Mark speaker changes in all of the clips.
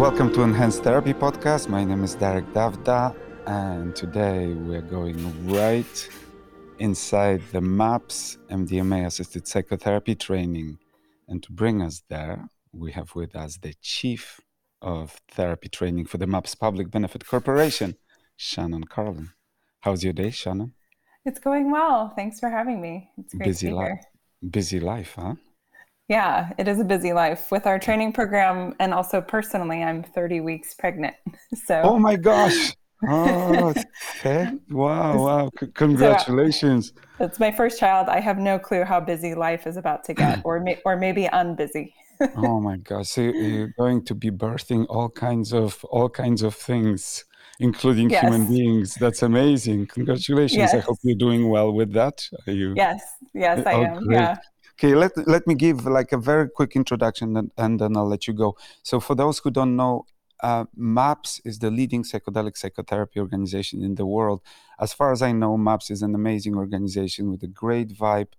Speaker 1: Welcome to Enhanced Therapy Podcast. My name is Derek Davda, and today we're going right inside the MAPS MDMA assisted psychotherapy training. And to bring us there, we have with us the Chief of Therapy Training for the MAPS Public Benefit Corporation, Shannon Carlin. How's your day, Shannon?
Speaker 2: It's going well. Thanks for having me. It's great
Speaker 1: busy
Speaker 2: to be
Speaker 1: life.
Speaker 2: here.
Speaker 1: Busy life, huh?
Speaker 2: Yeah, it is a busy life with our training program, and also personally, I'm 30 weeks pregnant. So,
Speaker 1: Oh my gosh! Oh, okay. Wow, wow. C- congratulations.
Speaker 2: it's my first child. I have no clue how busy life is about to get, or may, or maybe unbusy.
Speaker 1: oh my gosh so you're going to be birthing all kinds of all kinds of things including human beings that's amazing congratulations i hope you're doing well with that are you
Speaker 2: Yes, yes, I
Speaker 1: Oh,
Speaker 2: am.
Speaker 1: great.
Speaker 2: Yeah.
Speaker 1: Okay let, let me give like a very quick introduction and, and then i'll let you go so for those who don't know uh, MAPS is the leading psychedelic psychotherapy organization in the world. As far as I know, MAPS is an amazing organization with a great vibe,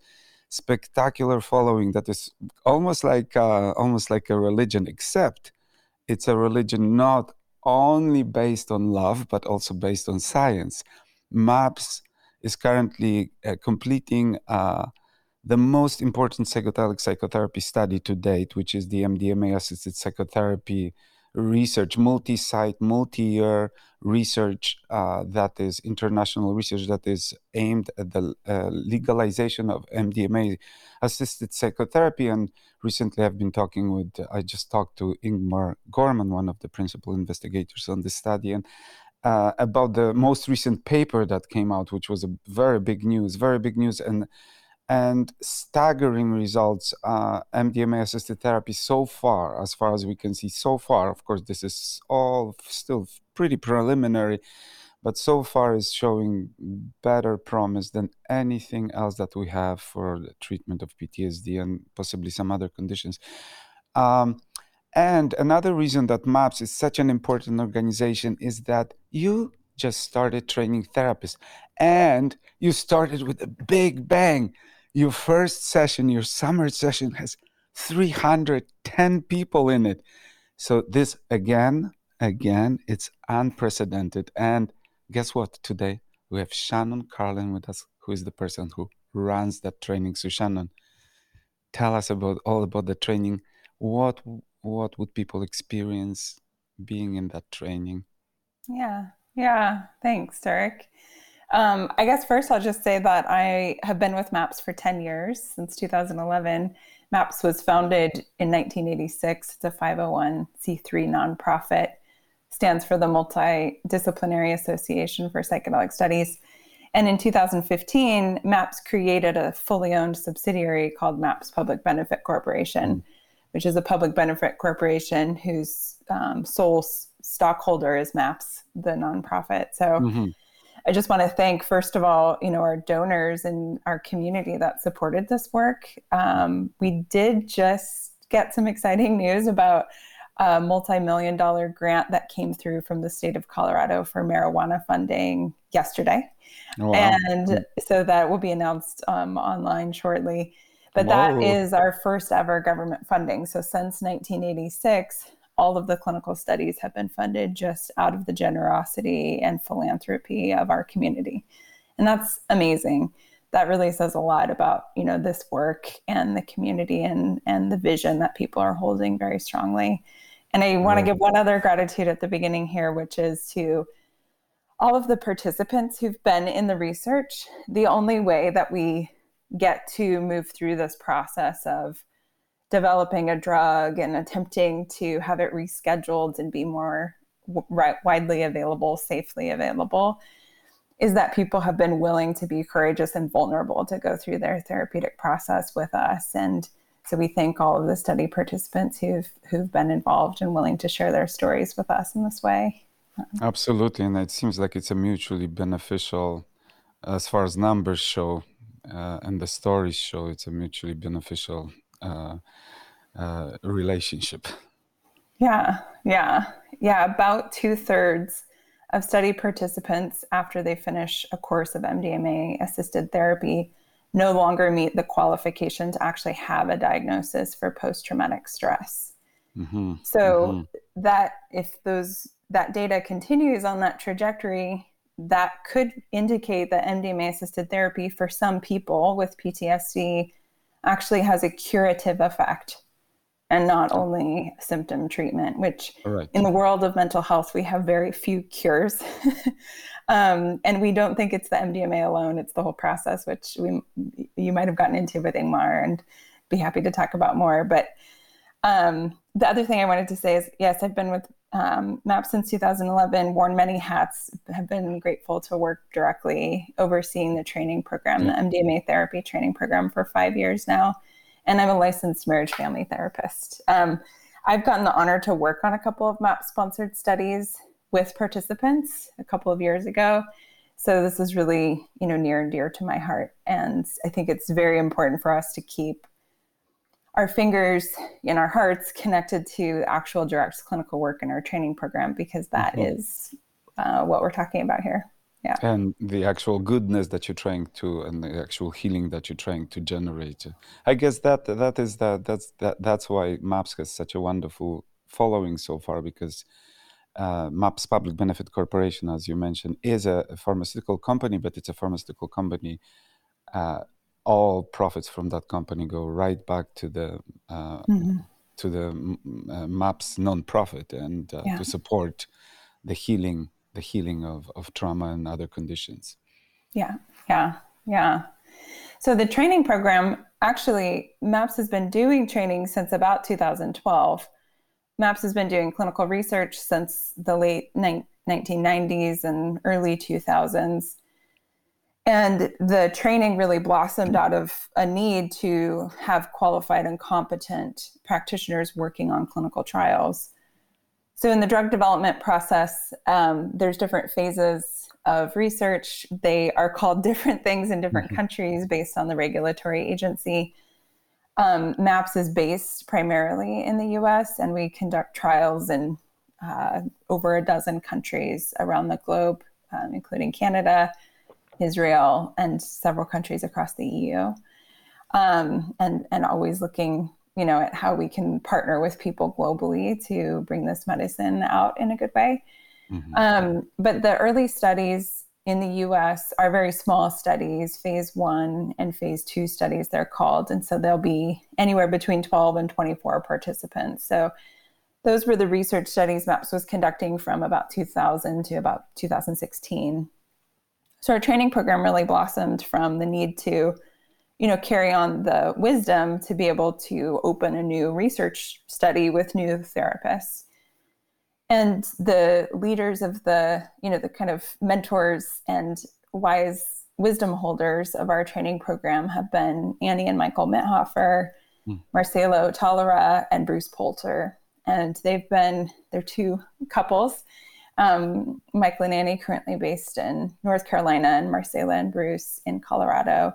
Speaker 1: spectacular following that is almost like uh, almost like a religion, except it's a religion not only based on love but also based on science. MAPS is currently uh, completing uh, the most important psychedelic psychotherapy study to date, which is the MDMA assisted psychotherapy research, multi site, multi year research uh, that is international research that is aimed at the uh, legalization of MDMA assisted psychotherapy. And recently I've been talking with, I just talked to Ingmar Gorman, one of the principal investigators on this study. And uh, about the most recent paper that came out, which was a very big news, very big news, and and staggering results. Uh, MDMA assisted therapy so far, as far as we can see, so far. Of course, this is all still pretty preliminary, but so far is showing better promise than anything else that we have for the treatment of PTSD and possibly some other conditions. Um, and another reason that MAPS is such an important organization is that you just started training therapists and you started with a big bang. Your first session, your summer session, has 310 people in it. So, this again, again, it's unprecedented. And guess what? Today we have Shannon Carlin with us, who is the person who runs that training. So, Shannon, tell us about all about the training. What what would people experience being in that training?
Speaker 2: Yeah, yeah. Thanks, Derek. Um, I guess first I'll just say that I have been with MAPS for 10 years, since 2011. MAPS was founded in 1986. It's a 501c3 nonprofit, stands for the Multidisciplinary Association for Psychedelic Studies. And in 2015, MAPS created a fully owned subsidiary called MAPS Public Benefit Corporation, which is a public benefit corporation whose um, sole stockholder is MAPS, the nonprofit. So
Speaker 1: Mhm.
Speaker 2: I just want to thank, first of all, you know, our donors and our community that supported this work. Um, we did just get some exciting news about a multi-million dollar grant that came through from the state of Colorado for marijuana funding yesterday.
Speaker 1: Oh, wow.
Speaker 2: And so that will be announced um, online shortly. But that is our first ever government funding. So since 1986, all of the clinical studies have been funded just out of the generosity and philanthropy of our community. And that's amazing. That really says a lot about, you know, this work and the community and and the vision that people are holding very strongly. And I want to give one other gratitude at the beginning here, which is to all of the participants who've been in the research. The only way that we get to move through this process of developing a drug and attempting to have it rescheduled and be more w- widely available, safely available, is that people have been willing to be courageous and vulnerable to go through their therapeutic process with us. And so we thank all of the study participants who've who've been involved and willing to share their stories with us in this way.
Speaker 1: Absolutely, and it seems like it's a mutually beneficial, as far as numbers show, uh, and the stories show. It's a mutually beneficial uh, uh, relationship.
Speaker 2: Yeah, yeah, yeah. About two thirds of study participants, after they finish a course of MDMA assisted therapy, no longer meet the qualification to actually have a diagnosis for post traumatic stress. Mm-hmm. So mm-hmm. that if those that data continues on that trajectory, that could indicate that MDMA assisted therapy for some people with PTSD actually has a curative effect and not only symptom treatment, which right. in the world of mental health, we have very few cures. um, and we don't think it's the MDMA alone, it's the whole process, which we you might have gotten into with Ingmar and be happy to talk about more. But um, the other thing I wanted to say is yes, I've been with um, MAP since 2011, worn many hats, have been grateful to work directly overseeing the training program, the MDMA therapy training program for five years now. And I'm a licensed marriage family therapist. Um, I've gotten the honor to work on a couple of MAP sponsored studies with participants a couple of years ago. So this is really, you know, near and dear to my heart. And I think it's very important for us to keep our fingers and our hearts connected to actual direct clinical work in our training program because that mm-hmm. is uh, what we're talking about here. Yeah.
Speaker 1: And the actual goodness that you're trying to, and the actual healing that you're trying to generate. I guess that that is that that's that that's why MAPS has such a wonderful following so far because uh, MAPS Public Benefit Corporation, as you mentioned, is a, a pharmaceutical company, but it's a pharmaceutical company uh, all profits from that company go right back to the uh, mm-hmm. to the uh, MAPS nonprofit and uh, yeah. to support the healing the healing of, of trauma and other conditions.
Speaker 2: Yeah, yeah, yeah. So the training program actually MAPS has been doing training since about 2012. MAPS has been doing clinical research since the late ni- 1990s and early 2000s and the training really blossomed out of a need to have qualified and competent practitioners working on clinical trials. So, in the drug development process, um, there's different phases of research. They are called different things in different mm-hmm. countries based on the regulatory agency. Um, MAPS is based primarily in the US, and we conduct trials in uh, over a dozen countries around the globe, um, including Canada, Israel, and several countries across the EU. Um, and and always looking, you know, at how we can partner with people globally to bring this medicine out in a good way. Mm-hmm. Um, but the early studies in the U.S. are very small studies, phase one and phase two studies, they're called, and so there'll be anywhere between 12 and 24 participants. So those were the research studies MAPS was conducting from about 2000 to about 2016. So our training program really blossomed from the need to, you know, carry on the wisdom to be able to open a new research study with new therapists. And the leaders of the, you know, the kind of mentors and wise wisdom holders of our training program have been Annie and Michael Mithoefer, mm. Marcela Ot'alora, and Bruce Poulter. And they've been, they're two couples um, Michael and Annie currently based in North Carolina, and Marcela and Bruce in Colorado.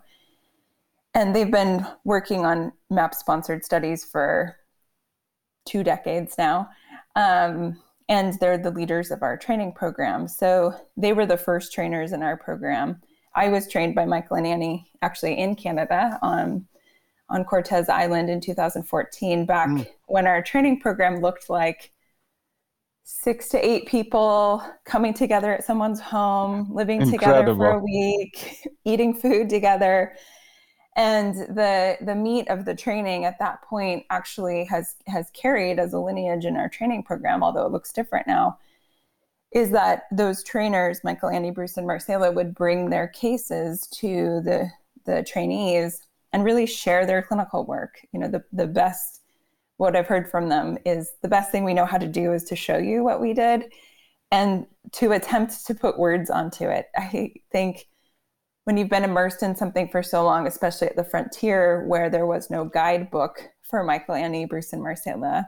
Speaker 2: And they've been working on MAP sponsored studies for two decades now. Um, and they're the leaders of our training program. So they were the first trainers in our program. I was trained by Michael and Annie actually in Canada on, on Cortes Island in 2014, back mm. when our training program looked like six to eight people coming together at someone's home, living Incredible. together for a week, eating food together. And the the meat of the training at that point actually has has carried as a lineage in our training program, although it looks different now, is that those trainers, Michael, Andy, Bruce, and Marcela, would bring their cases to the the trainees and really share their clinical work. You know, the the best what I've heard from them is the best thing we know how to do is to show you what we did and to attempt to put words onto it. I think when you've been immersed in something for so long, especially at the frontier where there was no guidebook for Michael, Annie, Bruce, and Marcela,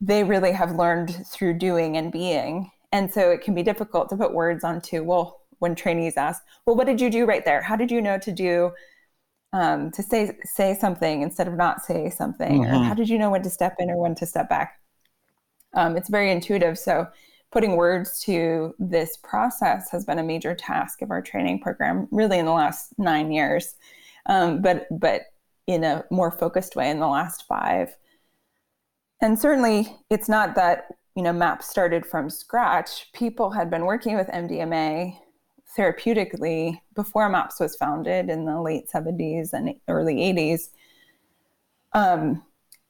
Speaker 2: they really have learned through doing and being. And so it can be difficult to put words onto, well, when trainees ask, well, what did you do right there? How did you know to do um, to say say something instead of not say something mm-hmm. or how did you know when to step in or when to step back um, it's very intuitive so putting words to this process has been a major task of our training program really in the last nine years um, but but in a more focused way in the last five. And certainly, it's not that you know MAPS started from scratch. People had been working with MDMA therapeutically before MAPS was founded in the late 70s and early 80s. Um,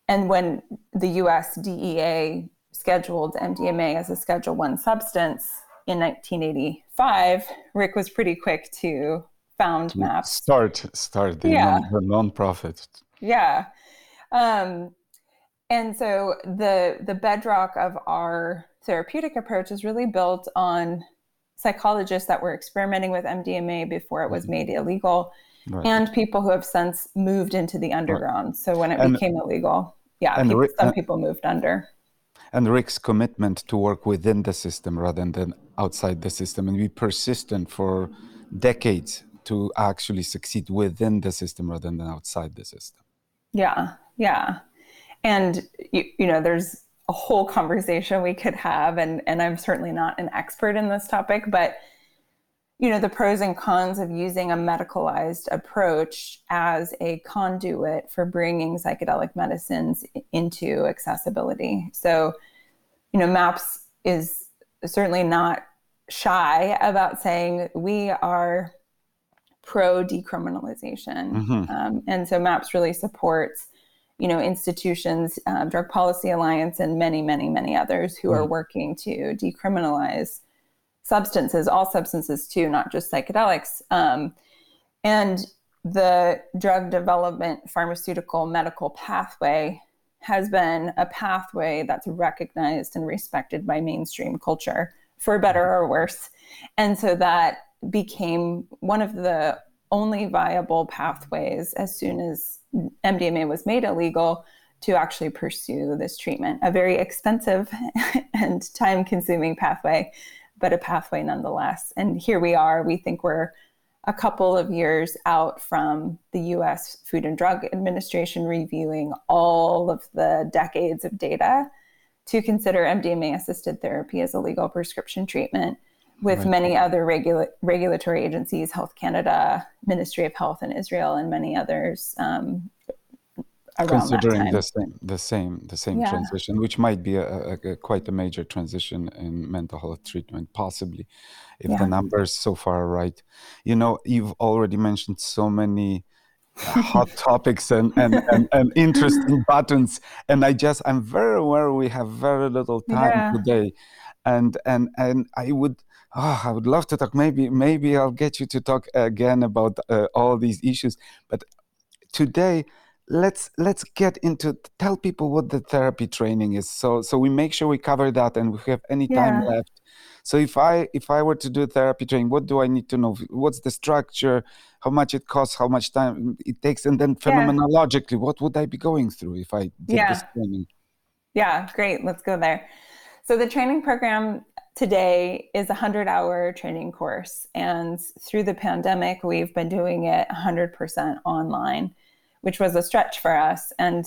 Speaker 2: and when the US DEA scheduled MDMA as a Schedule One substance in 1985, Rick was pretty quick to found MAPS.
Speaker 1: Start start the, yeah. non, the nonprofit.
Speaker 2: Yeah. Um, and so the the bedrock of our therapeutic approach is really built on psychologists that were experimenting with MDMA before it was mm-hmm. made illegal, right. and people who have since moved into the underground. Right. So when it and, became illegal, yeah, people, Rick, some people moved under.
Speaker 1: And Rick's commitment to work within the system rather than outside the system and be persistent for decades to actually succeed within the system rather than outside the system.
Speaker 2: Yeah, yeah. And you, you know, there's a whole conversation we could have and and I'm certainly not an expert in this topic but you know the pros and cons of using a medicalized approach as a conduit for bringing psychedelic medicines into accessibility so you know maps is certainly not shy about saying we are pro decriminalization mm-hmm. um, and so maps really supports you know, institutions, um, Drug Policy Alliance, and many, many, many others who mm. are mm-hmm. working to decriminalize substances, all substances too, not just psychedelics. Um, and the drug development pharmaceutical medical pathway has been a pathway that's recognized and respected by mainstream culture for better mm-hmm. or worse. And so that became one of the only viable pathways as soon as MDMA was made illegal to actually pursue this treatment. A very expensive and time consuming pathway, but a pathway nonetheless. And here we are. We think we're a couple of years out from the US Food and Drug Administration reviewing all of the decades of data to consider MDMA assisted therapy as a legal prescription treatment with right. many other regula- regulatory agencies, Health Canada, Ministry of Health in Israel, and many others. Um,
Speaker 1: Considering the same, the same, the same yeah. transition, which might be a, a, a, quite a major transition in mental health treatment, possibly, if yeah. the numbers so far are right. You know, you've already mentioned so many hot topics and, and, and, and, interesting buttons, and I just I'm very aware we have very little time yeah. today, and and and I would oh, I would love to talk. Maybe, maybe I'll get you to talk again about uh, all these issues. But today, let's let's get into tell people what the therapy training is. So so we make sure we cover that, and we have any time left. So if I if I were to do therapy training, what do I need to know? What's the structure? How much it costs? How much time it takes? And then phenomenologically, yeah. what would I be going through if I did yeah. this training?
Speaker 2: Yeah, great. Let's go there. So the training program today is a 100 hour training course. And through the pandemic, we've been doing it 100% online, which was a stretch for us. And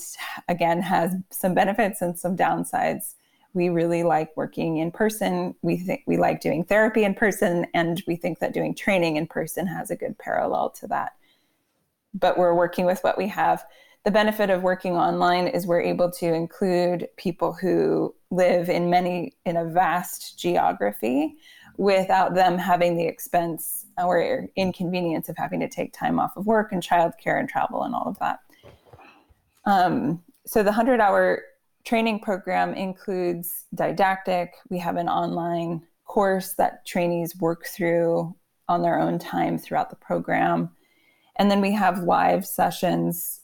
Speaker 2: again, has some benefits and some downsides. We really like working in person. We think we like doing therapy in person, and we think that doing training in person has a good parallel to that. But we're working with what we have the benefit of working online is we're able to include people who live in many in a vast geography without them having the expense or inconvenience of having to take time off of work and childcare and travel and all of that. Um, so the 100 hour training program includes didactic. We have an online course that trainees work through on their own time throughout the program. And then we have live sessions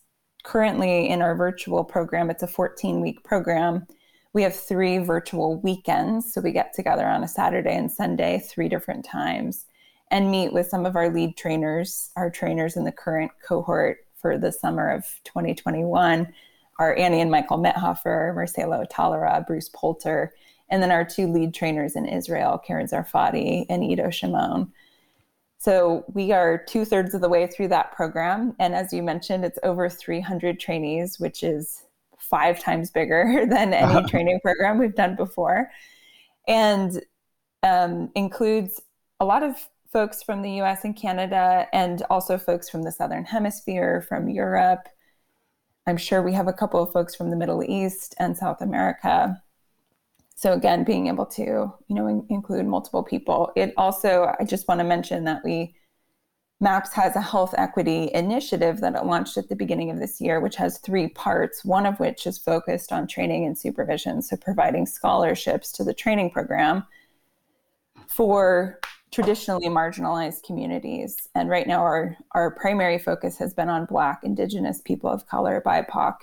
Speaker 2: currently in our virtual program, it's a 14 week program. We have three virtual weekends. So we get together on a Saturday and Sunday, three different times, and meet with some of our lead trainers, our trainers in the current cohort for the summer of 2021 are Annie and Michael Mithoefer, Marcela Ot'alora, Bruce Poulter, and then our two lead trainers in Israel, Keren Tzarfaty and Ido Siemion. So we are two thirds of the way through that program. And as you mentioned, it's over 300 trainees, which is five times bigger than any training program we've done before. And um, includes a lot of folks from the US and Canada, and also folks from the Southern Hemisphere, from Europe. I'm sure we have a couple of folks from the Middle East and South America. So again, being able to, you know, in, include multiple people. It also, I just want to mention that we MAPS has a health equity initiative that it launched at the beginning of this year, which has three parts, one of which is focused on training and supervision. So, providing scholarships to the training program for traditionally marginalized communities. And right now, our, our primary focus has been on Black, Indigenous, people of color, BIPOC.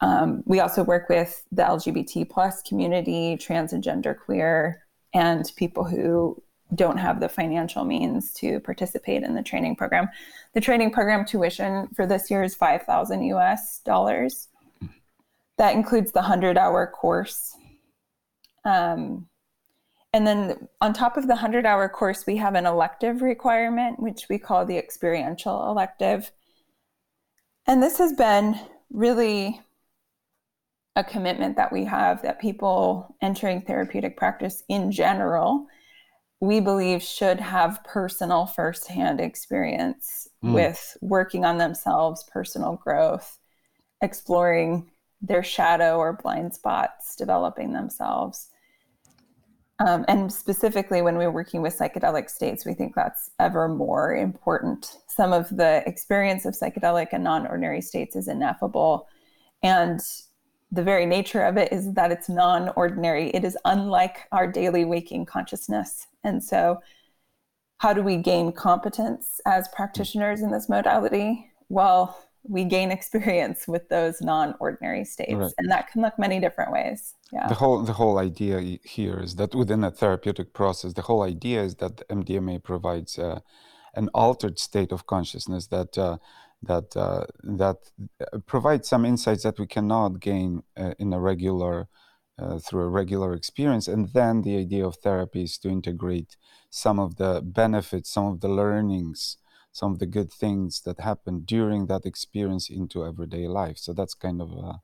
Speaker 2: Um, we also work with the LGBT plus community, trans and gender queer, and people who don't have the financial means to participate in the training program. The training program tuition for this year is 5,000 US dollars. That includes the 100 hour course. Um, and then on top of the 100 hour course, we have an elective requirement, which we call the experiential elective. And this has been really a commitment that we have that people entering therapeutic practice in general we believe should have personal firsthand experience mm. with working on themselves, personal growth, exploring their shadow or blind spots, developing themselves. Um, and specifically, when we're working with psychedelic states, we think that's ever more important. Some of the experience of psychedelic and non ordinary states is ineffable. And the very nature of it is that it's non ordinary. It is unlike our daily waking consciousness. And so, how do we gain competence as practitioners in this modality? Well, we gain experience with those non-ordinary states right. and that can look many different ways yeah
Speaker 1: the whole the whole idea here is that within a therapeutic process the whole idea is that mdma provides uh, an altered state of consciousness that uh, that uh, that uh, provides some insights that we cannot gain uh, in a regular uh, through a regular experience. And then the idea of therapy is to integrate some of the benefits some of the learnings some of the good things that happen during that experience into everyday life. So that's kind of uh,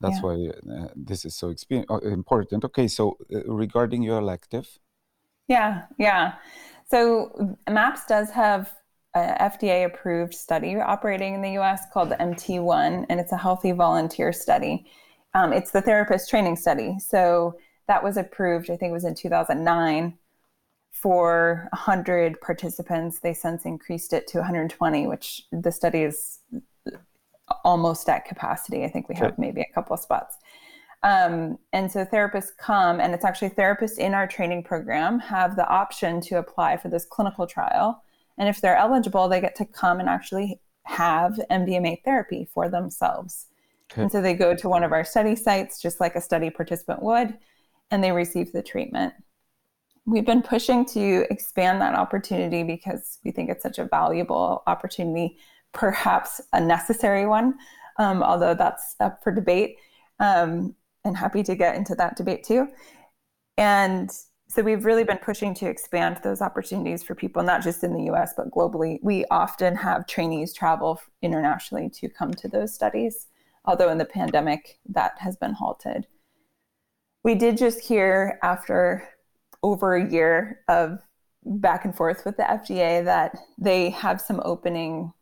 Speaker 1: that's yeah. why uh, this is so exper- important. Okay so regarding your elective?
Speaker 2: Yeah yeah. So maps does have FDA approved study operating in the US called the MT1, and it's a healthy volunteer study. Um, it's the therapist training study. So that was approved, I think it was in 2009 for 100 participants. They since increased it to 120, which the study is almost at capacity. I think we have maybe a couple of spots. Um, and so therapists come, and it's actually therapists in our training program have the option to apply for this clinical trial and if they're eligible, they get to come and actually have MDMA therapy for themselves. Okay. And so they go to one of our study sites, just like a study participant would, and they receive the treatment. We've been pushing to expand that opportunity because we think it's such a valuable opportunity, perhaps a necessary one, um, although that's up for debate. Um, and happy to get into that debate too. And so we've really been pushing to expand those opportunities for people, not just in the US, but globally. We often have trainees travel internationally to come to those studies, although in the pandemic, that has been halted. We did just hear after over a year of back and forth with the FDA that they have some opening,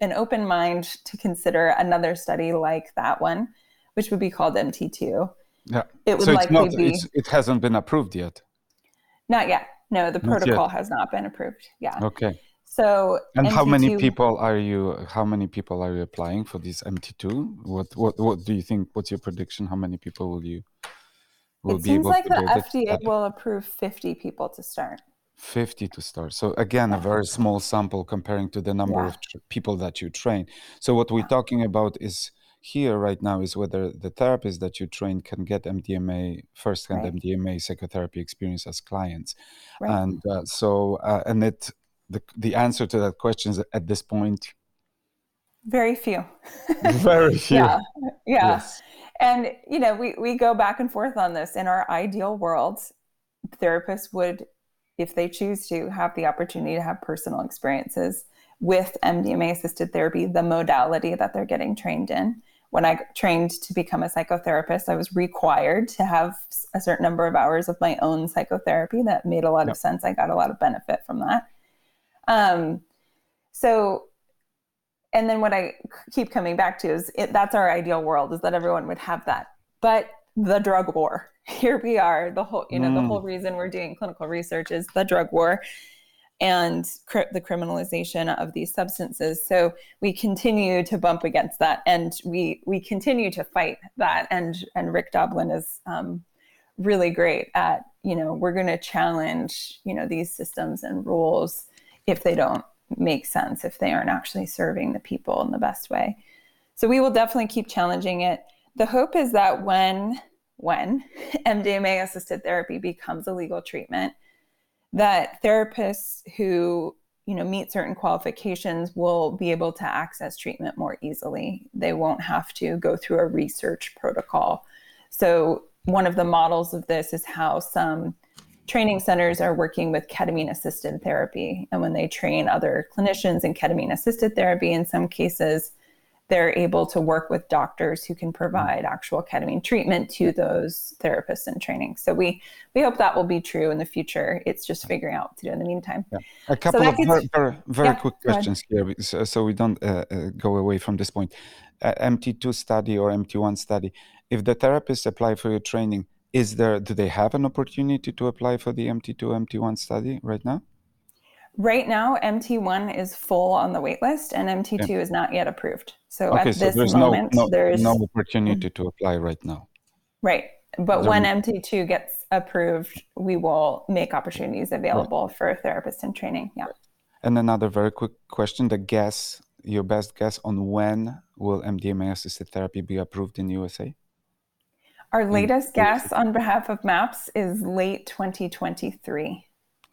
Speaker 2: an open mind to consider another study like that one, which would be called MT2
Speaker 1: yeah. It would so likely not, be. it hasn't been approved yet.
Speaker 2: Not yet. No, the protocol has not been approved. Yeah.
Speaker 1: Okay.
Speaker 2: So.
Speaker 1: And MT2, how many people are you? How many people are you applying for this MT2? What What What do you think? What's your prediction? How many people will you?
Speaker 2: Will it seems like the FDA will approve 50 people to start.
Speaker 1: 50 to start. So again, a very small sample comparing to the number yeah. of people that you train. So what we're talking about is here right now is whether the therapist that you train can get MDMA first-hand right. MDMA psychotherapy experience as clients, right. and uh, so uh, and it the the answer to that question is at this point
Speaker 2: very few.
Speaker 1: Very few.
Speaker 2: Yeah. Yeah yes. and you know we we go back and forth on this. In our ideal world therapists would if they choose to have the opportunity to have personal experiences with MDMA assisted therapy the modality that they're getting trained in when I trained to become a psychotherapist, I was required to have a certain number of hours of my own psychotherapy. That made a lot yep. of sense. I got a lot of benefit from that. Um, so, and then what I keep coming back to is it, that's our ideal world is that everyone would have that. But the drug war, here we are. The whole, you know, mm. the whole reason we're doing clinical research is the drug war and cr- the criminalization of these substances. So we continue to bump against that, and we we continue to fight that. And and Rick Doblin is um, really great at you know we're going to challenge you know these systems and rules if they don't make sense, if they aren't actually serving the people in the best way. So we will definitely keep challenging it. The hope is that when when MDMA assisted therapy becomes a legal treatment that therapists who you know meet certain qualifications will be able to access treatment more easily. They won't have to go through a research protocol. So one of the models of this is how some training centers are working with ketamine assisted therapy. And when they train other clinicians in ketamine assisted therapy in some cases they're able to work with doctors who can provide actual ketamine treatment to those therapists in training. So we we hope that will be true in the future. It's just figuring out what to do in the meantime.
Speaker 1: Yeah. A couple so of gets, very very, very yeah, quick questions here, so, so we don't uh, uh, go away from this point. Uh, MT2 study or MT1 study. If the therapists apply for your training, is there do they have an opportunity to apply for the MT2 MT1 study right now?
Speaker 2: Right now, MT1 is full on the waitlist, and MT2 yeah. is not yet approved. So okay, at so this moment,
Speaker 1: no, no,
Speaker 2: there's
Speaker 1: no opportunity mm. to apply right now.
Speaker 2: Right. But when MT2 gets approved, we will make opportunities available right. for therapists in training. Yeah.
Speaker 1: And another very quick question the guess, your best guess on when will MDMA assisted therapy be approved in USA?
Speaker 2: Our latest guess on behalf of MAPS is late 2023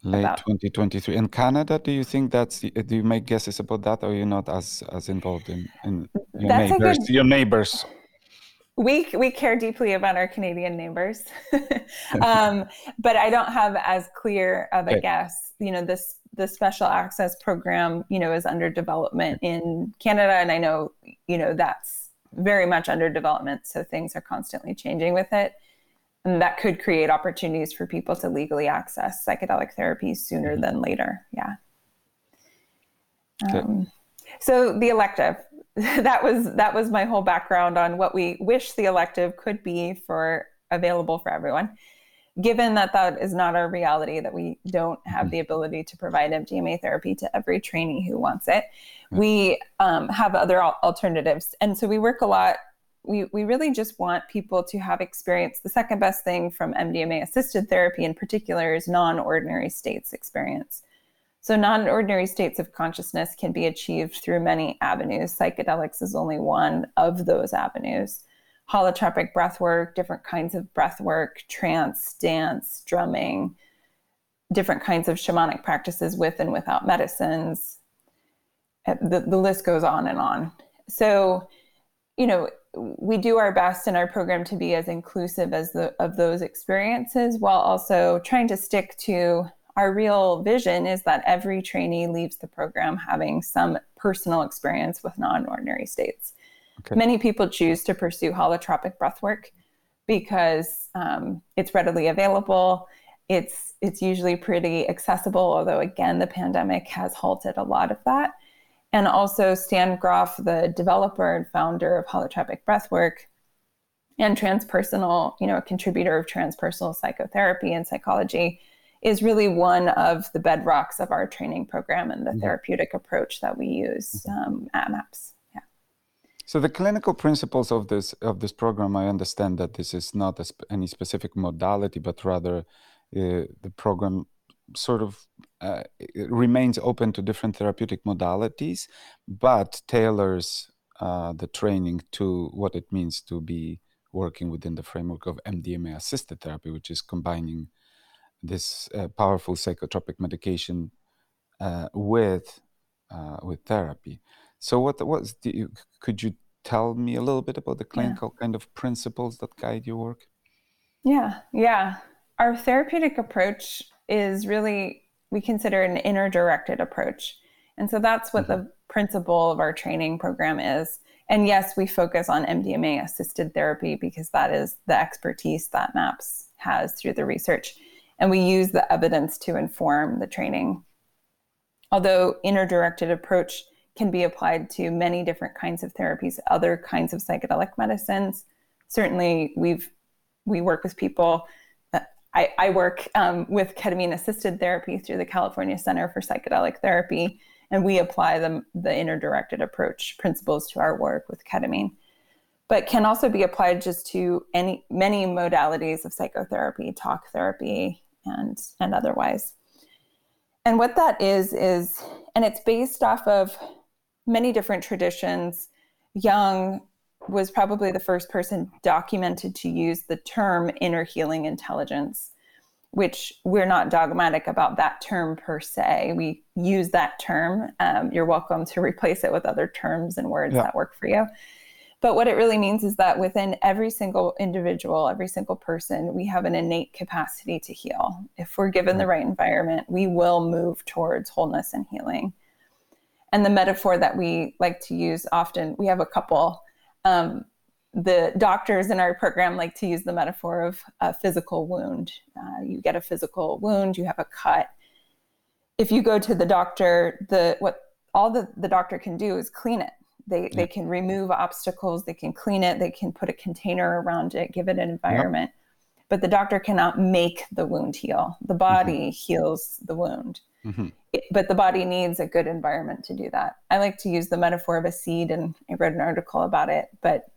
Speaker 1: late about. 2023 in canada do you think that's do you make guesses about that or you're not as as involved in, in your that's neighbors good, your neighbors?
Speaker 2: We we care deeply about our canadian neighbors. Um, but i don't have as clear of a okay. guess. You know this the special access program you know is under development in canada and i know you know that's very much under development so things are constantly changing with it and that could create opportunities for people to legally access psychedelic therapies sooner mm-hmm. than later. Yeah. Um, so the elective, that was that was my whole background on what we wish the elective could be for available for everyone. Given that that is not our reality, that we don't have mm-hmm. the ability to provide MDMA therapy to every trainee who wants it, we um, have other alternatives. And so we work a lot we, we really just want people to have experience. The second best thing from MDMA assisted therapy in particular is non ordinary states experience. So, non ordinary states of consciousness can be achieved through many avenues. Psychedelics is only one of those avenues. Holotropic breath work, different kinds of breath work, trance, dance, drumming, different kinds of shamanic practices with and without medicines. Uh, the, the list goes on and on. So, you know, we do our best in our program to be as inclusive as the of those experiences while also trying to stick to our real vision is that every trainee leaves the program having some personal experience with non-ordinary states. Okay. many people choose to pursue holotropic breathwork because um, it's readily available. It's it's usually pretty accessible although again the pandemic has halted a lot of that and also Stan Grof, the developer and founder of holotropic breathwork and transpersonal, you know, a contributor of transpersonal psychotherapy and psychology, is really one of the bedrocks of our training program and the mm-hmm. therapeutic approach that we use mm-hmm. um, at MAPS. Yeah.
Speaker 1: So the clinical principles of this of this program, I understand that this is not sp- any specific modality, but rather uh, the program sort of uh, remains open to different therapeutic modalities, but tailors uh, the training to what it means to be working within the framework of MDMA assisted therapy, which is combining this uh, powerful psychotropic medication uh, with uh, with therapy. So, what was could you tell me a little bit about the clinical yeah. kind of principles that guide your work?
Speaker 2: Yeah, yeah. Our therapeutic approach is really we consider an inner directed approach. And so that's what mm-hmm. the principle of our training program is. And yes, we focus on MDMA assisted therapy because that is the expertise that MAPS has through the research. And we use the evidence to inform the training. Although inner directed approach can be applied to many different kinds of therapies, other kinds of psychedelic medicines. Certainly, we've we work with people. I, I work um, with ketamine assisted therapy through the California Center for Psychedelic Therapy, and we apply the, the inner directed approach principles to our work with ketamine but can also be applied just to any many modalities of psychotherapy talk therapy and and otherwise. And what that is is and it's based off of many different traditions jung was probably the first person documented to use the term inner healing intelligence which we're not dogmatic about that term per se. We use that term. Um, you're welcome to replace it with other terms and words yeah. that work for you. But what it really means is that within every single individual, every single person, we have an innate capacity to heal. If we're given the right environment, we will move towards wholeness and healing. And the metaphor that we like to use often, we have a couple. Um, the doctors in our program like to use the metaphor of a physical wound. Uh, you get a physical wound, you have a cut. If you go to the doctor, the what all the, the doctor can do is clean it. They, yeah. they can remove obstacles, they can clean it, they can put a container around it, give it an environment. Yep. But the doctor cannot make the wound heal. The body mm-hmm. heals the wound. Mm-hmm. It, but the body needs a good environment to do that. I like to use the metaphor of a seed, and I read an article about it. But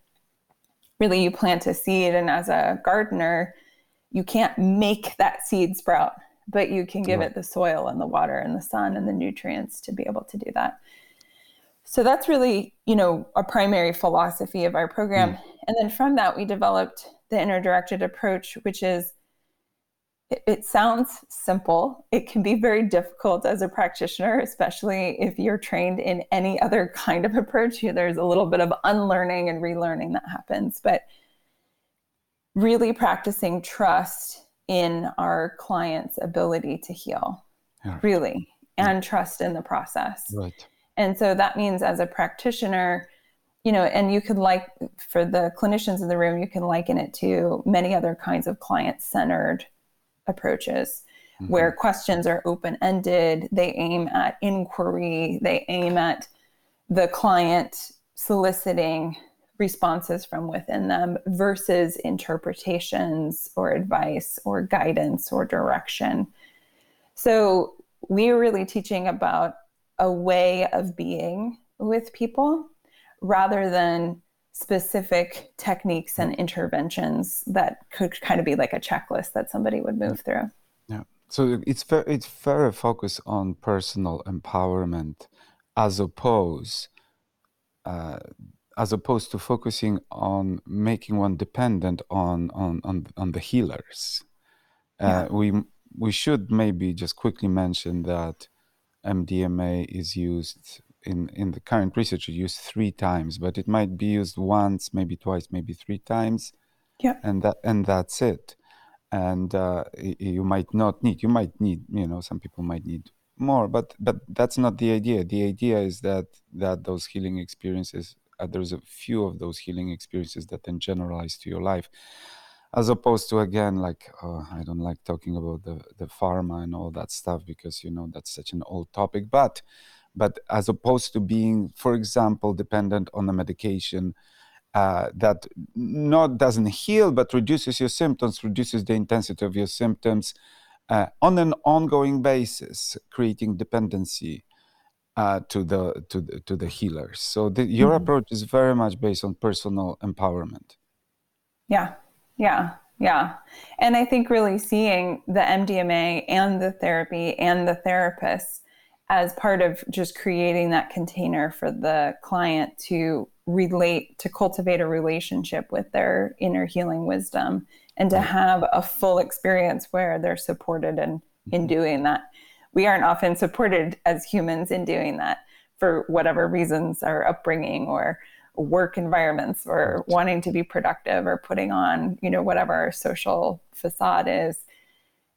Speaker 2: really you plant a seed and as a gardener you can't make that seed sprout but you can give right. it the soil and the water and the sun and the nutrients to be able to do that so that's really you know a primary philosophy of our program mm. and then from that we developed the inner directed approach which is it, it sounds simple. It can be very difficult as a practitioner, especially if you're trained in any other kind of approach. There's a little bit of unlearning and relearning that happens, but really practicing trust in our client's ability to heal, really, and trust in the process.
Speaker 1: Right.
Speaker 2: And so that means as a practitioner, you know, and you could like for the clinicians in the room, you can liken it to many other kinds of client centered approaches mm-hmm. where questions are open ended, they aim at inquiry, they aim at the client soliciting responses from within them versus interpretations or advice or guidance or direction. So, we're really teaching about a way of being with people rather than specific techniques and interventions that could kind of be like a checklist that somebody would move through.
Speaker 1: Yeah. So it's very, it's very focused on personal empowerment as opposed uh, as opposed to focusing on making one dependent on on on, on the healers. Uh, yeah. we we should maybe just quickly mention that MDMA is used in in the current research used three times, but it might be used once, maybe twice, maybe three times.
Speaker 2: Yeah.
Speaker 1: And that and that's it. And uh, you might not need. You might need. You know, some people might need more, but but that's not the idea. The idea is that that those healing experiences. Uh, there's a few of those healing experiences that then generalize to your life as opposed to again like oh, i don't like talking about the the pharma and all that stuff because you know that's such an old topic but but as opposed to being, for example, dependent on a medication uh, that not doesn't heal but reduces your symptoms, reduces the intensity of your symptoms uh, on an ongoing basis, creating dependency uh, to the to the, to the healers. So the, your mm-hmm. approach is very much based on personal empowerment.
Speaker 2: Yeah, yeah, yeah. And I think really seeing the MDMA and the therapy and the therapist as part of just creating that container for the client to relate to cultivate a relationship with their inner healing wisdom and to have a full experience where they're supported in in mm-hmm. doing that we aren't often supported as humans in doing that for whatever reasons our upbringing or work environments or wanting to be productive or putting on you know whatever our social facade is.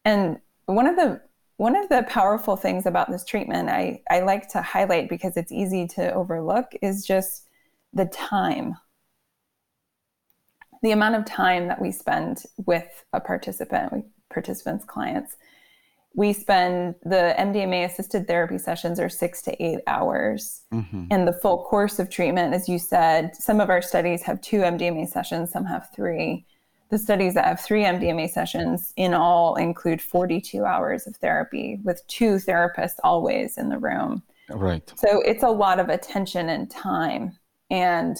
Speaker 2: And one of the one of the powerful things about this treatment I, I like to highlight because it's easy to overlook is just the time. The amount of time that we spend with a participant participants clients we spend the MDMA assisted therapy sessions are six to eight hours. Mm-hmm. And the full course of treatment, as you said, some of our studies have two MDMA sessions, some have three. The studies that have three MDMA sessions in all include 42 hours of therapy with two therapists always in the room.
Speaker 1: Right.
Speaker 2: So it's a lot of attention and time. And,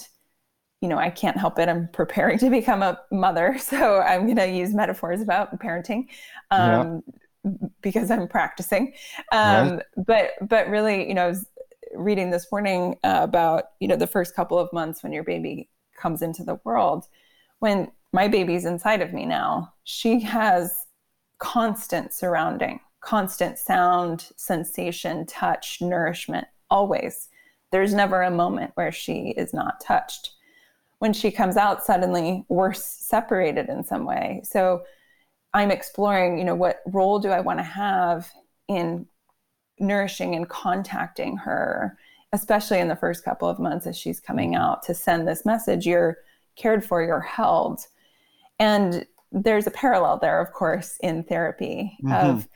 Speaker 2: you know, I can't help it. I'm preparing to become a mother. So I'm going to use metaphors about parenting. Um, yeah because I'm practicing. Um, right. But but really, you know, I was reading this morning uh, about you know the first couple of months when your baby comes into the world. When my baby's inside of me now, she has constant surrounding, constant sound, sensation, touch, nourishment, always. There's never a moment where she is not touched. When she comes out, suddenly we're separated in some way. So I'm exploring, you know, what role do I want to have in nourishing and contacting her, especially in the first couple of months as she's coming mm-hmm. out to send this message you're cared for, you're held. And there's a parallel there, of course, in therapy mm-hmm. of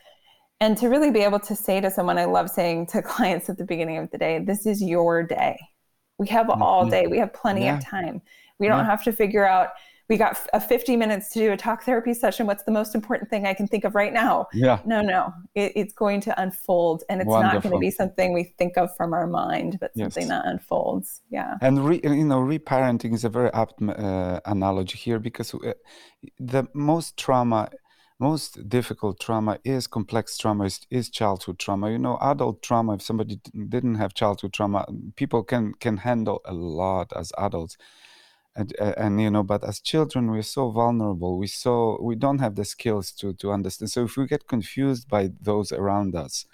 Speaker 2: and to really be able to say to someone, I love saying to clients at the beginning of the day, this is your day. We have mm-hmm. all day. We have plenty yeah. of time. We don't have to figure out we got a 50 minutes to do a talk therapy session. What's the most important thing I can think of right now?
Speaker 1: Yeah.
Speaker 2: No, no, it, it's going to unfold and it's Wonderful. not going to be something we think of from our mind, but yes. something that unfolds. Yeah.
Speaker 1: And, re, you know, reparenting is a very apt uh, analogy here because uh, the most trauma most difficult trauma is complex trauma is, is, childhood trauma you know adult trauma if somebody didn't have childhood trauma people can can handle a lot as adults and, and you know but as children we're so vulnerable. We so we don't have the skills to to understand. So if we get confused by those around us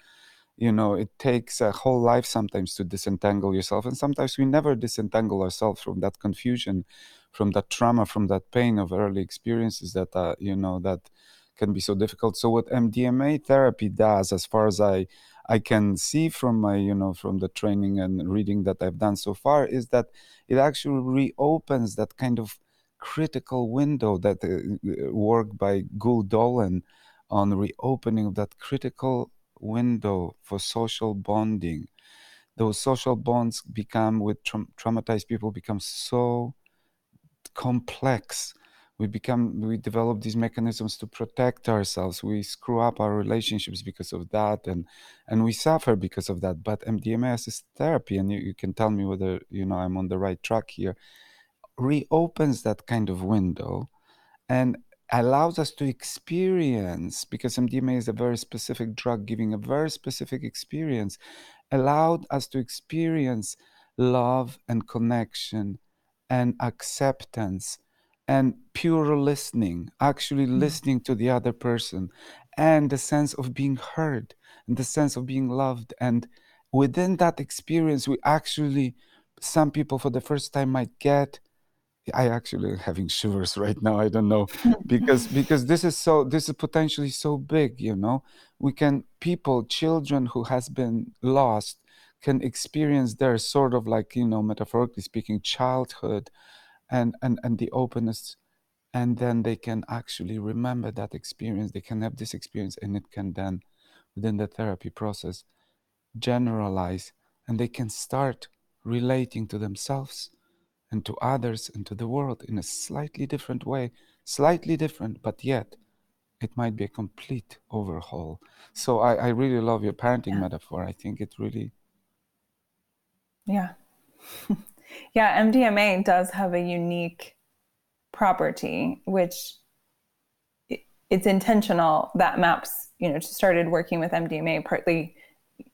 Speaker 1: you know it takes a whole life sometimes to disentangle yourself and sometimes we never disentangle ourselves from that confusion from that trauma from that pain of early experiences that uh, you know that can be so difficult. So what mdma therapy does as far as i I can see from my, you know, from the training and reading that I've done so far is that it actually reopens that kind of critical window that uh, work by Gül Dölen on reopening that critical window for social bonding. Those social bonds become with tra- traumatized people become so complex we become we develop these mechanisms to protect ourselves. We screw up our relationships because of that and and we suffer because of that. But mdma assisted therapy and you, you can tell me whether you know i'm on the right track here. Reopens that kind of window and allows us to experience because mdma is a very specific drug giving a very specific experience allowed us to experience love and connection and acceptance and pure listening, actually mm. listening to the other person, and the sense of being heard, and the sense of being loved. And within that experience, we actually, some people for the first time might get. I actually having shivers right now. I don't know because because this is so this is potentially so big. You know, we can people, children who has been lost, can experience their sort of like you know metaphorically speaking childhood and and and the openness and then they can actually remember that experience they can have this experience and it can then within the therapy process generalize and they can start relating to themselves and to others and to the world in a slightly different way slightly different but yet it might be a complete overhaul. So i, I really love your parenting yeah. metaphor. I think it really
Speaker 2: yeah Yeah, MDMA does have a unique property, which it's intentional that MAPS, you know, started working with MDMA partly,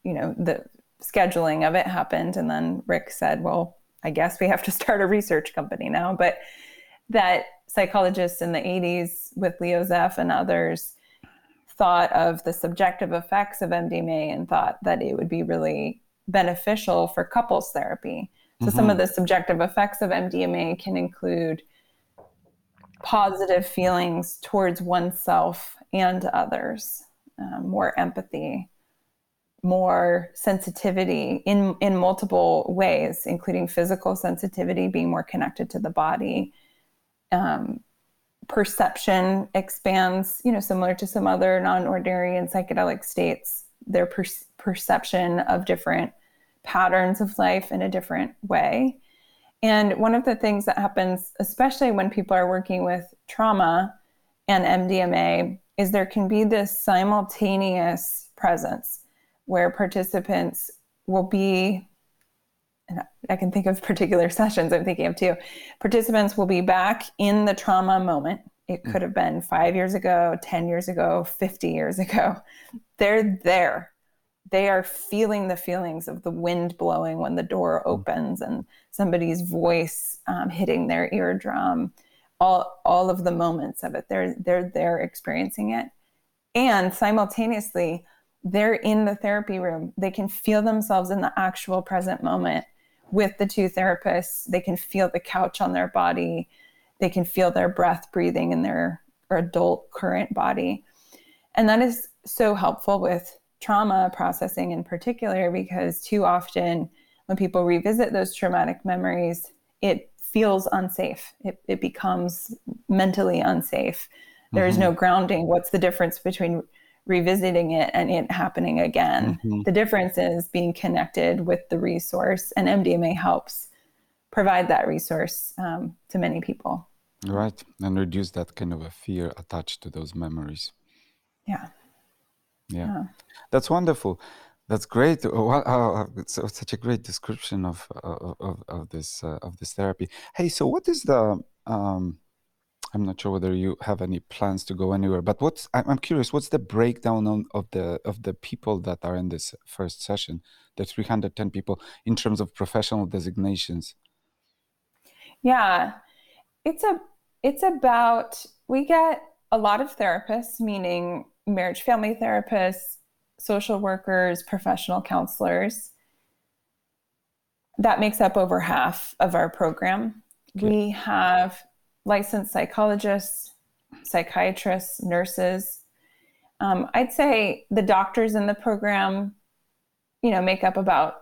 Speaker 2: you know, the scheduling of it happened. And then Rick said, well, I guess we have to start a research company now. But that psychologists in the 80s with Leo Zeff and others thought of the subjective effects of MDMA and thought that it would be really beneficial for couples therapy. So, mm-hmm. some of mm-hmm. the subjective effects of MDMA can include positive feelings towards oneself and others, um, more empathy, more sensitivity in in multiple ways, including physical sensitivity, being more connected to the body. Um, perception expands, you know, similar to some other non-ordinary and psychedelic states. Their per- perception of different patterns of life in a different way. And one of the things that happens, especially when people are working with trauma and MDMA, is there can be this simultaneous presence where participants will be and I can think of particular sessions I'm thinking of too. Participants will be back in the trauma moment. It mm. could have been five years ago, 10 years ago, 50 years ago. They're there. They are feeling the feelings of the wind blowing when the door mm. opens and somebody's voice um, hitting their eardrum. All, all of the moments of it, they're, they're there experiencing it. And simultaneously, they're in the therapy room. They can feel themselves in the actual present moment with the two therapists. They can feel the couch on their body. They can feel their breath breathing in their adult current body. And that is so helpful with trauma processing in particular because too often when people revisit those traumatic memories, it feels unsafe. It, it becomes mentally unsafe. There is mm-hmm. no grounding. What's the difference between revisiting it and it happening again. Mm-hmm. The difference is being connected with the resource, and MDMA helps provide that resource um, to many people.
Speaker 1: Right, and reduce that kind of a fear attached to those memories.
Speaker 2: Yeah.
Speaker 1: Yeah, yeah. that's wonderful. That's great. Oh, oh, so, such a great description of of, of this uh, of this therapy. Hey, so what is the um, I'm not sure whether you have any plans to go anywhere, but what's I'm curious. What's the breakdown on, of the of the people that are in this first session, the 310 people, in terms of professional designations?
Speaker 2: Yeah, it's a it's about we get a lot of therapists, meaning marriage family therapists, social workers, professional counselors. That makes up over half of our program. Okay. We have licensed psychologists, psychiatrists, nurses. Um, I'd say the doctors in the program, you know, make up about,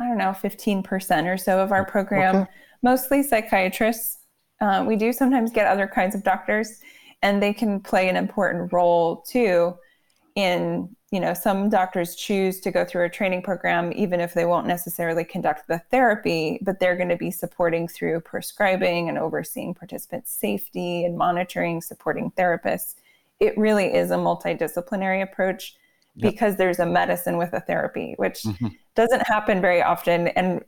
Speaker 2: I don't know, 15% or so of our program, okay. mostly psychiatrists. Uh, we do sometimes get other kinds of doctors, and they can play an important role too in you know some doctors choose to go through a training program even if they won't necessarily conduct the therapy but they're going to be supporting through prescribing and overseeing participant safety and monitoring supporting therapists it really is a multidisciplinary approach yep. because there's a medicine with a therapy which mm-hmm. doesn't happen very often and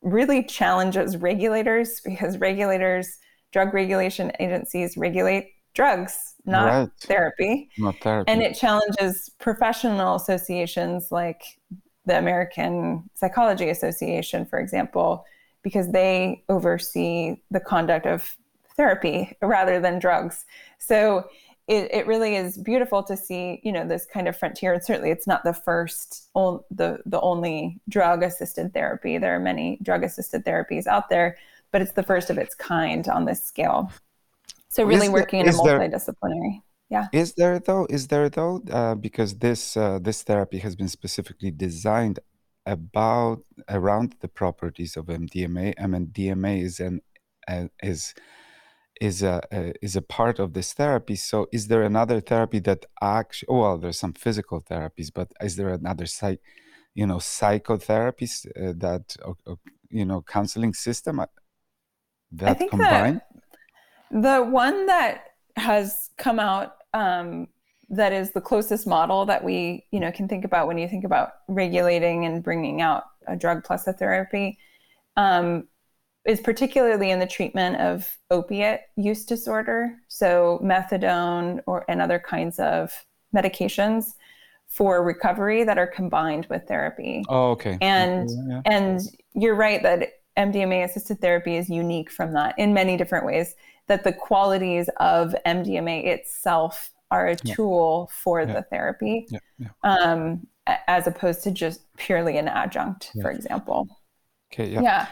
Speaker 2: really challenges regulators because regulators drug regulation agencies regulate drugs, not right. therapy.
Speaker 1: Not therapy.
Speaker 2: And it challenges professional associations like the American Psychology Association, for example, because they oversee the conduct of therapy rather than drugs. So it, it really is beautiful to see, you know, this kind of frontier. And certainly it's not the first, the, the only drug assisted therapy. There are many drug assisted therapies out there, but it's the first of its kind on this scale. So really is working there, in a multidisciplinary. There, yeah.
Speaker 1: Is there though? Is there though? Uh, because this uh, this therapy has been specifically designed about around the properties of MDMA. I mean, DMA is an uh, is is a uh, is a part of this therapy. So, is there another therapy that actually? Oh, well, there's some physical therapies, but is there another psych, you know, psychotherapies uh, that you know, counseling system uh, that combine? That
Speaker 2: the one that has come out um, that is the closest model that we, you know, can think about when you think about regulating and bringing out a drug plus a therapy, um, is particularly in the treatment of opiate use disorder, so methadone or and other kinds of medications for recovery that are combined with therapy.
Speaker 1: Oh, okay.
Speaker 2: And yeah. and you're right that MDMA assisted therapy is unique from that in many different ways that the qualities of MDMA itself are a yeah. tool for yeah. the therapy, yeah. Um, as opposed to just purely an adjunct, for example.
Speaker 1: Okay. Yeah.
Speaker 2: Yeah.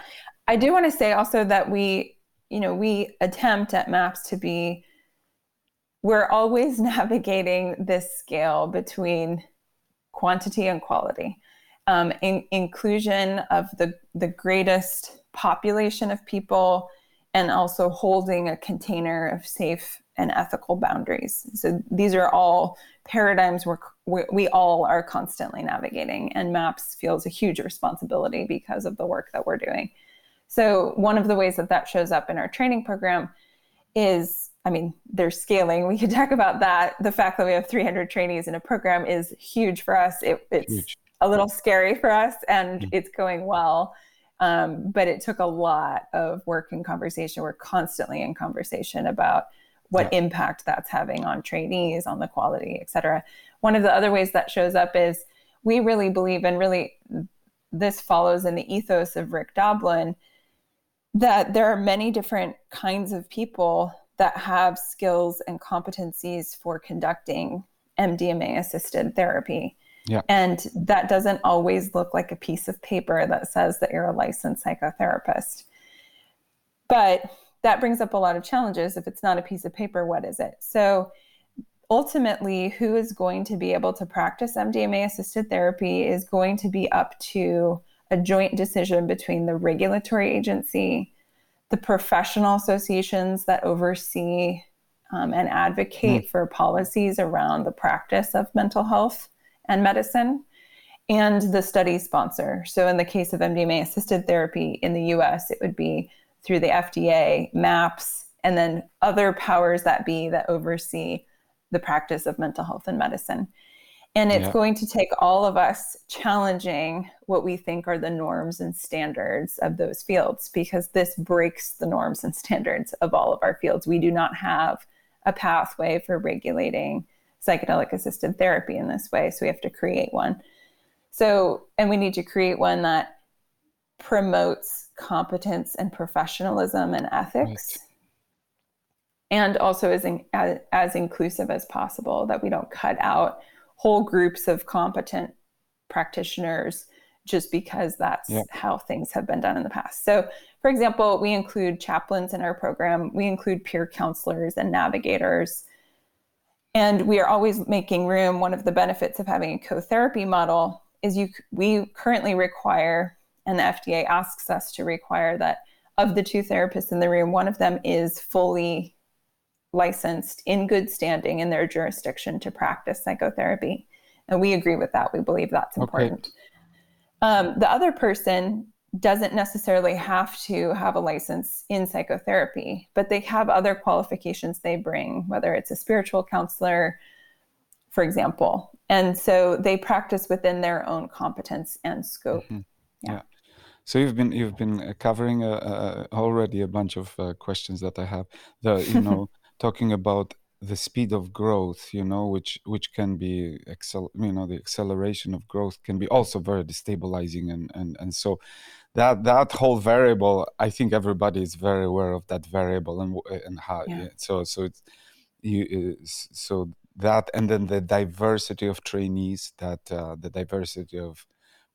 Speaker 2: I do want to say also that we, you know, we attempt at MAPS to be. We're always navigating this scale between quantity and quality. um, in- inclusion of the, the greatest population of people and also holding a container of safe and ethical boundaries. So these are all paradigms we're, we, we all are constantly navigating, and MAPS feels a huge responsibility because of the work that we're doing. So one of the ways that that shows up in our training program is, I mean, there's scaling. We could talk about that. The fact that we have 300 trainees in a program is huge for us. It, it's huge. a little scary for us, and mm-hmm. it's going well. Um, but it took a lot of work and conversation. We're constantly in conversation about what yeah. impact that's having on trainees, on the quality, et cetera. One of the other ways that shows up is we really believe, and really this follows in the ethos of Rick Doblin, that there are many different kinds of people that have skills and competencies for conducting MDMA assisted therapy.
Speaker 1: Yeah.
Speaker 2: And that doesn't always look like a piece of paper that says that you're a licensed psychotherapist. But that brings up a lot of challenges. If it's not a piece of paper, what is it? So ultimately, who is going to be able to practice MDMA assisted therapy is going to be up to a joint decision between the regulatory agency, the professional associations that oversee um, and advocate mm. for policies around the practice of mental health and medicine, and the study sponsor. So, in the case of MDMA assisted therapy in the US, it would be through the FDA, MAPS, and then other powers that be that oversee the practice of mental health and medicine. And it's yeah. going to take all of us challenging what we think are the norms and standards of those fields because this breaks the norms and standards of all of our fields. We do not have a pathway for regulating psychedelic assisted therapy in this way. So we have to create one. So, and we need to create one that promotes competence and professionalism and ethics. Right. And also as, in, as, as inclusive as possible, that we don't cut out whole groups of competent practitioners just because that's yep. how things have been done in the past. So, for example, we include chaplains in our program, we include peer counselors and navigators. And we are always making room. One of the benefits of having a co-therapy model is you we currently require and the FDA asks us to require that of the two therapists in the room, one of them is fully licensed in good standing in their jurisdiction to practice psychotherapy. And we agree with that. We believe that's important. Okay. Um, the other person doesn't necessarily have to have a license in psychotherapy, but they have other qualifications they bring, whether it's a spiritual counselor, for example. And so they practice within their own competence and scope. Mm-hmm.
Speaker 1: Yeah. yeah. So you've been you've been uh, covering uh, uh, already a bunch of uh, questions that I have. The you know talking about the speed of growth, you know, which which can be excel, you know, the acceleration of growth can be also very destabilizing, and and and so that that whole variable, I think everybody is very aware of that variable and and how. Yeah. So so it's you so that and then the diversity of trainees, that uh, the diversity of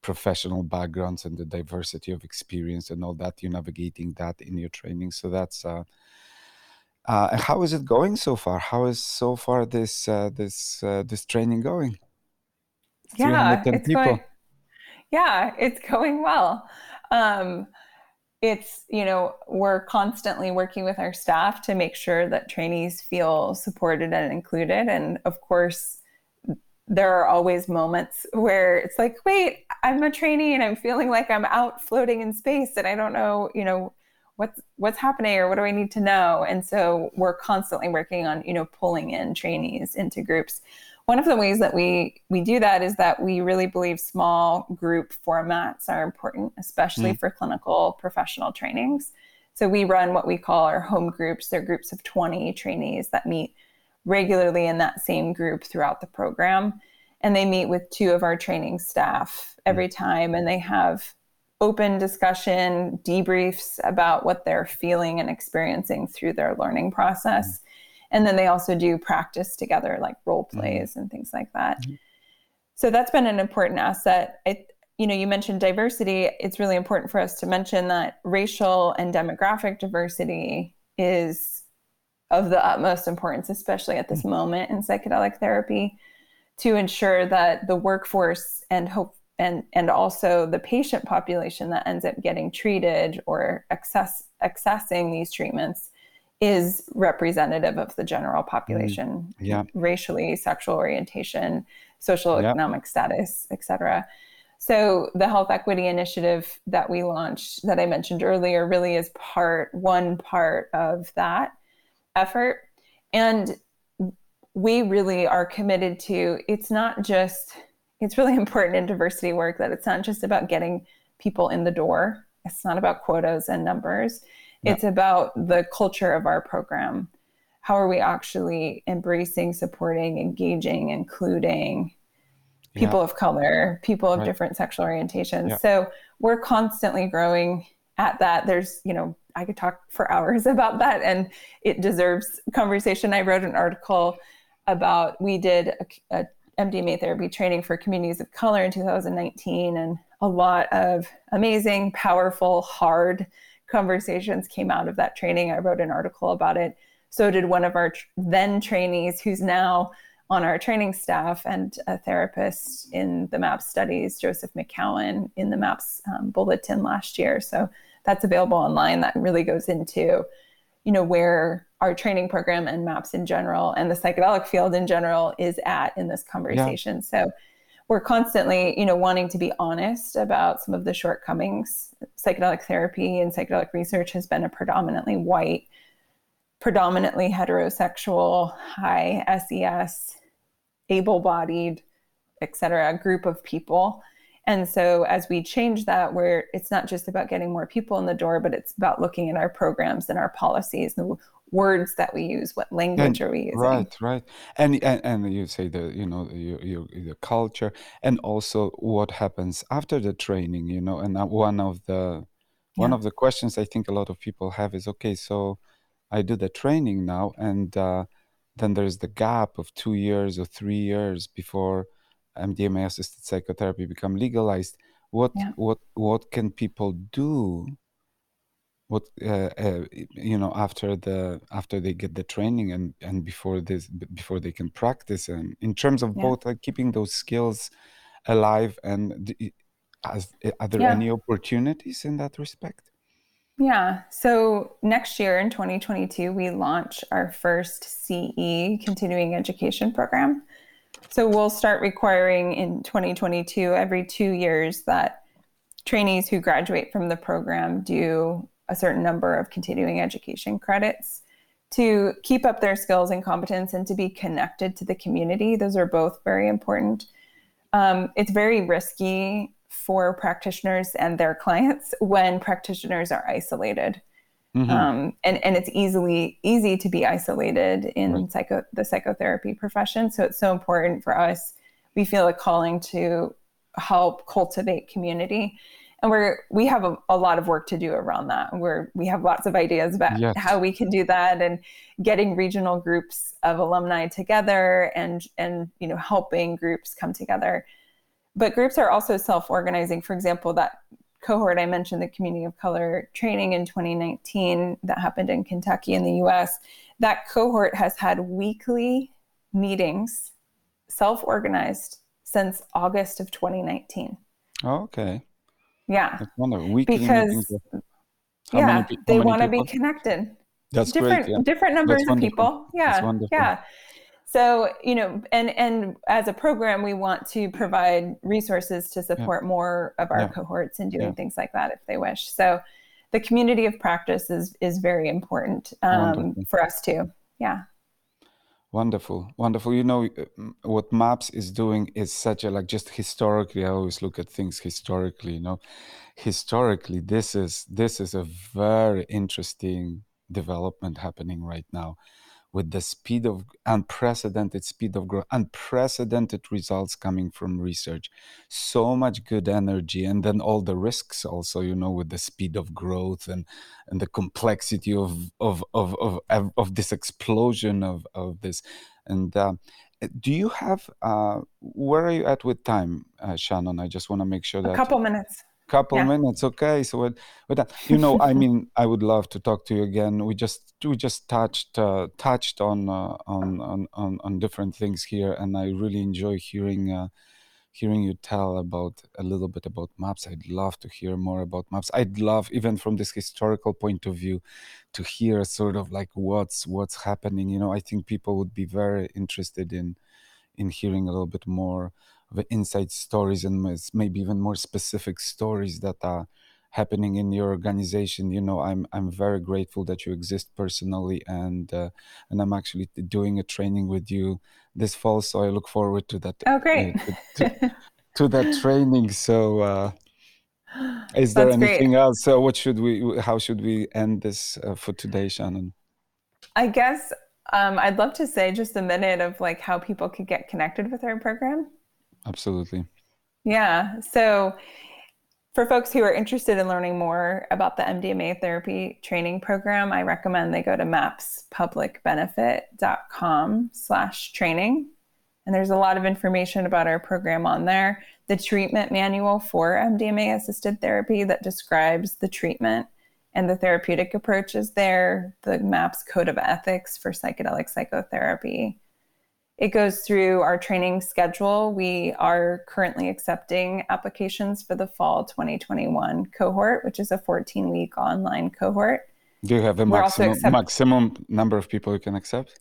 Speaker 1: professional backgrounds and the diversity of experience and all that you're navigating that in your training so that's uh, uh, how is it going so far how is so far this uh, this uh, this training going
Speaker 2: yeah it's people. going yeah it's going well um, it's you know we're constantly working with our staff to make sure that trainees feel supported and included and of course there are always moments where it's like, wait, I'm a trainee and I'm feeling like I'm out floating in space and I don't know, you know, what's what's happening or what do I need to know? And so we're constantly working on, you know, pulling in trainees into groups. One of the ways that we we do that is that we really believe small group formats are important, especially mm. for clinical professional trainings. So we run what we call our home groups. They're groups of 20 trainees that meet regularly in that same group throughout the program. And they meet with two of our training staff every mm. time, and they have open discussion, debriefs about what they're feeling and experiencing through their learning process. Mm-hmm. And then they also do practice together, like role mm. plays mm-hmm. and things like that. Mm-hmm. So that's been an important asset. I, you know, you mentioned diversity. It's really important for us to mention that racial and demographic diversity is of the utmost importance, especially at this mm-hmm. moment in psychedelic therapy, to ensure that the workforce and hope and and also the patient population that ends up getting treated or access accessing these treatments is representative of the general population
Speaker 1: mm, yeah.
Speaker 2: racially sexual orientation social economic status etc so the health equity initiative that we launched that i mentioned earlier really is part one part of that effort. And we really are committed to it's not just it's really important in diversity work that it's not just about getting people in the door. It's not about quotas and numbers yeah. it's about the culture of our program how are we actually embracing supporting engaging including people yeah. of color people of right. different sexual orientations yeah. so we're constantly growing at that there's you know i could talk for hours about that and it deserves conversation i wrote an article about we did a, a MDMA therapy training for communities of color in 2019, and a lot of amazing, powerful, hard conversations came out of that training. I wrote an article about it. So did one of our then trainees, who's now on our training staff and a therapist in the MAPS studies, Joseph McCowan, in the MAPS um, bulletin last year. So that's available online. That really goes into, you know, where our training program and maps in general and the psychedelic field in general is at in this conversation. Yeah. So we're constantly, you know, wanting to be honest about some of the shortcomings. Psychedelic therapy and psychedelic research has been a predominantly white, predominantly heterosexual, high SES, able-bodied, et cetera, group of people. And so as we change that, where it's not just about getting more people in the door, but it's about looking at our programs and our policies the words that we use what language
Speaker 1: and,
Speaker 2: are we using
Speaker 1: right right and, and and you say the you know the culture and also what happens after the training you know and one of the yeah. one of the questions i think a lot of people have is okay so i do the training now and uh, then there's the gap of two years or three years before mdma assisted psychotherapy become legalized what yeah. what what can people do what uh, uh, you know after the after they get the training and and before this before they can practice and in terms of yeah. both like keeping those skills alive and as, are there yeah. any opportunities in that respect
Speaker 2: yeah so next year in 2022 we launch our first ce continuing education program so we'll start requiring in 2022 every two years that trainees who graduate from the program do a certain number of continuing education credits to keep up their skills and competence and to be connected to the community. Those are both very important. Um, it's very risky for practitioners and their clients when practitioners are isolated. Mm-hmm. Um, and, and it's easily easy to be isolated in right. psycho, the psychotherapy profession. So it's so important for us. We feel a calling to help cultivate community and we're we have a, a, lot of work to do around that where we have lots of ideas about yes. how we can do that and getting regional groups of alumni together and and you know helping groups come together but groups are also self-organizing for example that cohort i mentioned the community of color training in 2019 that happened in kentucky in the us that cohort has had weekly meetings self-organized since august of 2019
Speaker 1: okay
Speaker 2: yeah. weekly because yeah, they want to be connected.
Speaker 1: That's
Speaker 2: different,
Speaker 1: great.
Speaker 2: Yeah. Different numbers of people. Yeah. Yeah. So, you know, and and as a program, we want to provide resources to support yeah. more of our yeah. cohorts in doing things like that if they wish. So, the community of practice is is very important um, for us too. Yeah.
Speaker 1: Wonderful, wonderful. You know what Maps is doing is such a like just historically. I always look at things historically. You know, historically, this is this is a very interesting development happening right now with the speed of unprecedented speed of growth, unprecedented results coming from research, so much good energy, and then all the risks also, you know, with the speed of growth and and the complexity of of of of, of this explosion of of this. And uh, do you have uh, where are you at with time, uh, Shannon? I just want to make sure that
Speaker 2: a couple minutes
Speaker 1: couple yeah. minutes okay so with, with that you know i mean i would love to talk to you again we just we just touched uh, touched on, uh, on, on on on different things here and i really enjoy hearing uh, hearing you tell about a little bit about maps. I'd love to hear more about maps. I'd love, even from this historical point of view, to hear sort of like what's what's happening. You know, I think people would be very interested in in hearing a little bit more the inside stories and maybe even more specific stories that are happening in your organization. You know i'm i'm very grateful that you exist personally and uh, and i'm actually doing a training with you this fall so i look forward to that
Speaker 2: oh great.
Speaker 1: uh, to, to, to, that training. So uh, is there That's anything great. else? So what should we how should we end this uh, for today shannon?
Speaker 2: I guess um, i'd love to say just a minute of like how people could get connected with our program
Speaker 1: absolutely
Speaker 2: yeah so for folks who are interested in learning more about the MDMA therapy training program, I recommend they go to mapspublicbenefit.com slash training. And there's a lot of information about our program on there. The treatment manual for MDMA assisted therapy that describes the treatment and the therapeutic approach is there. The MAPS code of ethics for psychedelic psychotherapy it goes through our training schedule. We are currently accepting applications for the fall 2021 cohort, which is a 14 week online cohort.
Speaker 1: Do you have a maximum, accept- maximum number of people you can accept?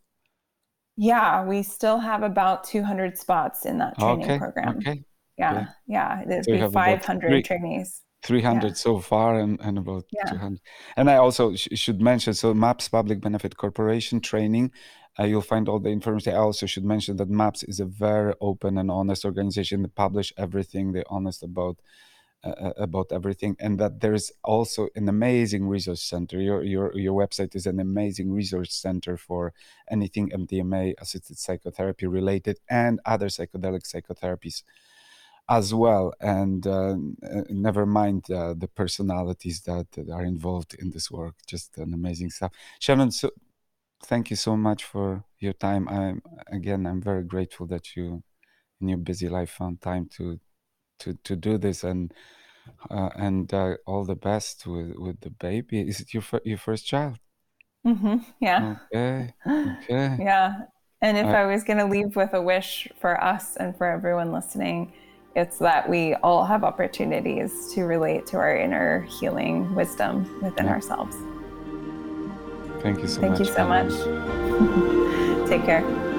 Speaker 2: Yeah, we still have about 200 spots in that training okay, program. Okay. Yeah, yeah. It'd so be 500 three, trainees.
Speaker 1: 300 yeah. so far and, and about yeah. 200. And I also sh- should mention so MAPS Public Benefit Corporation training uh, you'll find all the information. I also should mention that MAPS is a very open and honest organization. They publish everything. They're honest about uh, uh, about everything, and that there is also an amazing resource center. Your your your website is an amazing resource center for anything MDMA assisted psychotherapy related and other psychedelic psychotherapies as well. And uh, uh never mind uh, the personalities that, that, are involved in this work. Just an amazing stuff. Shannon, so thank you so much for your time. I'm again, I'm very grateful that you, in your busy life, found time to, to to do this, and uh, and uh, all the best with with the baby. Is it your your first child?
Speaker 2: Mm-hmm. Yeah.
Speaker 1: Okay. Okay.
Speaker 2: yeah. And if uh, I was going to leave with a wish for us and for everyone listening, it's that we all have opportunities to relate to our inner healing wisdom within yeah. ourselves.
Speaker 1: Thank you so
Speaker 2: Thank
Speaker 1: much.
Speaker 2: Thank you so much. Take care.